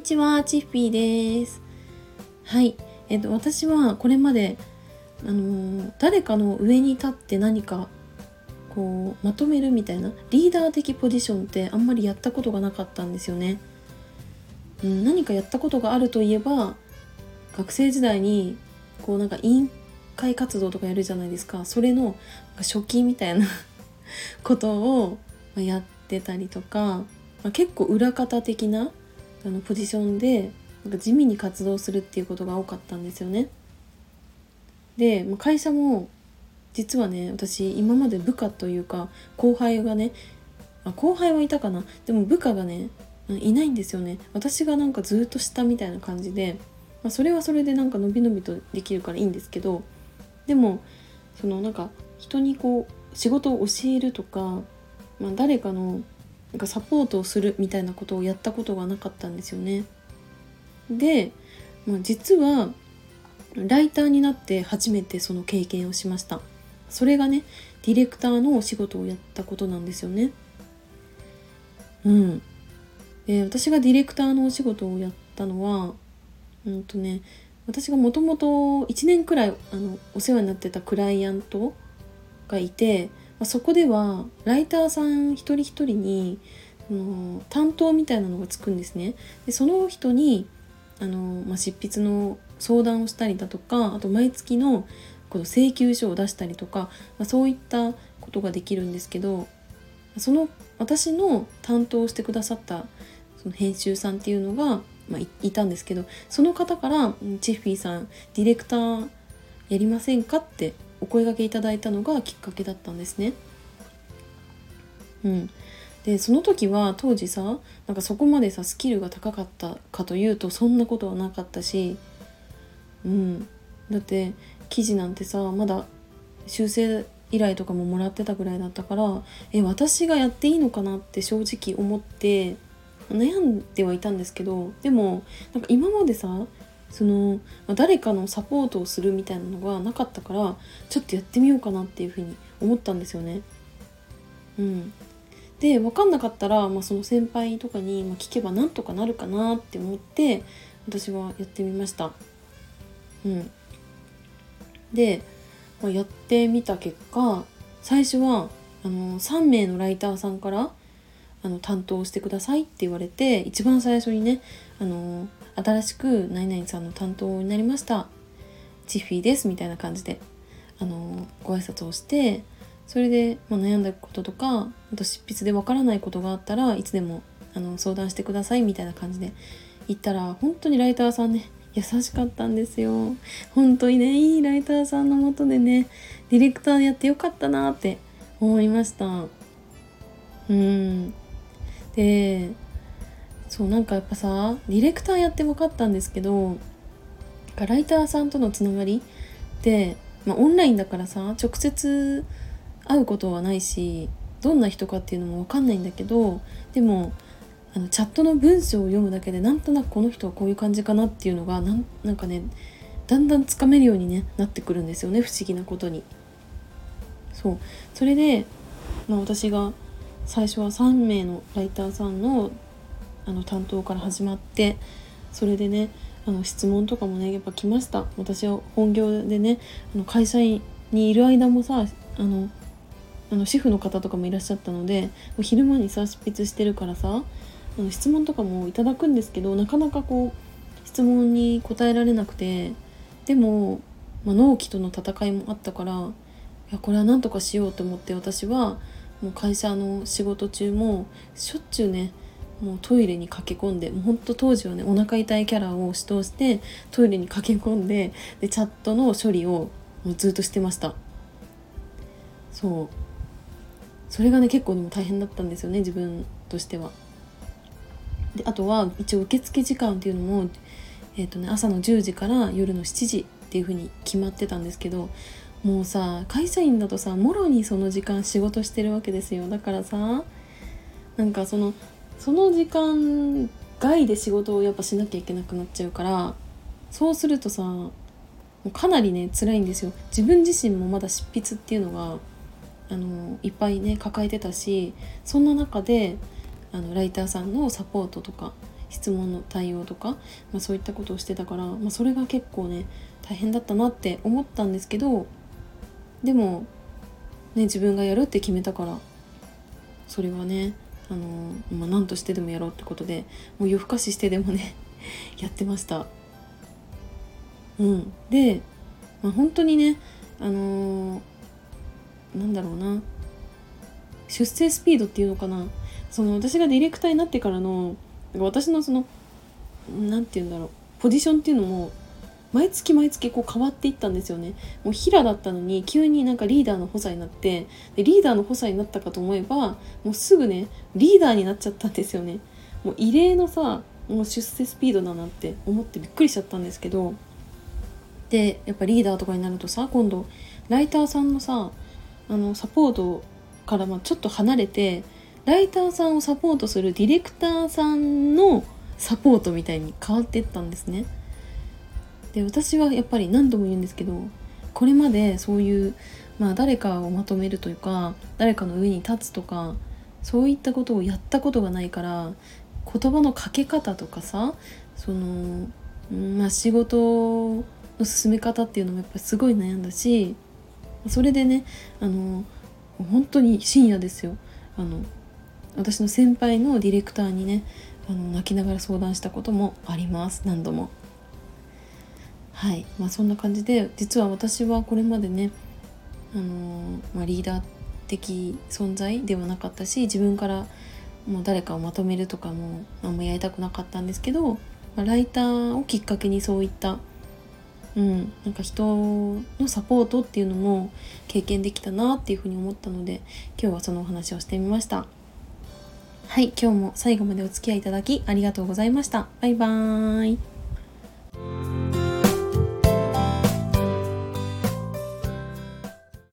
にちは、チッピーです。はい、えっと私はこれまであの誰かの上に立って何かこうまとめるみたいなリーダー的ポジションってあんまりやったことがなかったんですよね。うん、何かやったことがあるといえば学生時代にこうなんか委員会活動とかやるじゃないですかそれの初期みたいなことをやってたりとか、まあ、結構裏方的なあのポジションでなんか地味に活動するっていうことが多かったんですよね。で、まあ、会社も実はね私今まで部下というか後輩がねあ後輩はいたかなでも部下がねいないんですよね私がなんかずっと下みたいな感じで、まあ、それはそれでなんか伸び伸びとできるからいいんですけどでもそのなんか人にこう仕事を教えるとか、まあ、誰かのなんかサポートをするみたいなことをやったことがなかったんですよね。で、まあ、実はライターになって初めてその経験をしました。それがねディレクターのお仕事をやったことなんですよね。うん。で私がディレクターのお仕事をやったのはうんとね私がもともと1年くらいあのお世話になってたクライアントがいてまそこではライターさん一人一人にあの担当みたいなのがつくんですね。でその人にあの、まあ、執筆の相談をしたりだとかあと毎月のこの請求書を出したりとか、まあ、そういったことができるんですけどその私の担当してくださったその編集さんっていうのが、まあ、いたんですけどその方から「チッフィーさんディレクターやりませんか?」ってお声がけいただいたのがきっかけだったんですね。うん、でその時は当時さなんかそこまでさスキルが高かったかというとそんなことはなかったし、うん、だって記事なんてさまだ修正依頼とかももらってたぐらいだったからえ私がやっていいのかなって正直思って悩んではいたんですけどでもなんか今までさその誰かのサポートをするみたいなのがなかったからちょっとやってみようかなっていうふうに思ったんですよね。うん、で分かんなかったら、まあ、その先輩とかに聞けばなんとかなるかなって思って私はやってみました。うん、で、まあ、やってみた結果最初はあの3名のライターさんからあの担当してくださいって言われて一番最初にねあの新しく何々さんの担当になりました。チッフィーですみたいな感じであのご挨拶をしてそれで、まあ、悩んだこととかあと執筆でわからないことがあったらいつでもあの相談してくださいみたいな感じで言ったら本当にライターさんね優しかったんですよ。本当にねいいライターさんのもとでねディレクターやってよかったなって思いました。うん。でそうなんかやっぱさディレクターやって分かったんですけどライターさんとのつながりって、まあ、オンラインだからさ直接会うことはないしどんな人かっていうのも分かんないんだけどでもあのチャットの文章を読むだけでなんとなくこの人はこういう感じかなっていうのがなんなんかねだんだんつかめるように、ね、なってくるんですよね不思議なことに。そうそれで、まあ、私が最初は3名のライターさんのあの担当から始まってそれでねあの質問とかもねやっぱ来ました。私は本業でねあの会社員にいる間もさあのあの主婦の方とかもいらっしゃったのでもう昼間にさ執筆してるからさあの質問とかもいただくんですけどなかなかこう質問に答えられなくてでも、まあ、納期との戦いもあったからいやこれは何とかしようと思って私はもう会社の仕事中もしょっちゅうねもうトイレに駆け込んでもうほんと当時はねお腹痛いキャラを指導してトイレに駆け込んででチャットの処理をもうずっとしてました。そう。それがね結構でも大変だったんですよね自分としては。であとは一応受付時間っていうのも、えーとね、朝の10時から夜の7時っていう風に決まってたんですけどもうさ会社員だとさもろにその時間仕事してるわけですよ。だからさなんかそのその時間外で仕事をやっぱしなきゃいけなくなっちゃうからそうするとさかなりね辛いんですよ。自分自身もまだ執筆っていうのがあのいっぱいね抱えてたしそんな中であのライターさんのサポートとか質問の対応とか、まあ、そういったことをしてたから、まあ、それが結構ね大変だったなって思ったんですけどでも、ね、自分がやるって決めたからそれはねあの、まあ、何としてでもやろうってことでもう夜更かししてでもね やってました。うん、で、まあ、本当にねあのー、なんだろうな。出生スピードっていうのかな。その私がディレクターになってからの私のその何て言うんだろう。ポジションっていうのも毎月毎月こう変わっていったんですよねもう平だったのに急になんかリーダーの補佐になってでリーダーの補佐になったかと思えばもうすぐねリーダーになっちゃったんですよねもう異例のさもう出世スピードだなって思ってびっくりしちゃったんですけどでやっぱリーダーとかになるとさ今度ライターさんのさあのサポートからまちょっと離れてライターさんをサポートするディレクターさんのサポートみたいに変わっていったんですね。で私はやっぱり何度も言うんですけどこれまでそういう、まあ、誰かをまとめるというか誰かの上に立つとかそういったことをやったことがないから言葉のかけ方とかさその、まあ、仕事の進め方っていうのもやっぱりすごい悩んだしそれでねあの本当に深夜ですよ。あの私の先輩のディレクターにねあの泣きながら相談したこともあります。何度も。はいまあそんな感じで実は私はこれまでねあの、まあ、リーダー的存在ではなかったし自分からもう誰かをまとめるとかもあんまやりたくなかったんですけど、まあ、ライターをきっかけにそういったうん、なんか人のサポートっていうのも経験できたなっていうふうに思ったので今日はそのお話をしてみました。はい、今日も最後までお付き合いいただきありがとうございました。バイバーイ。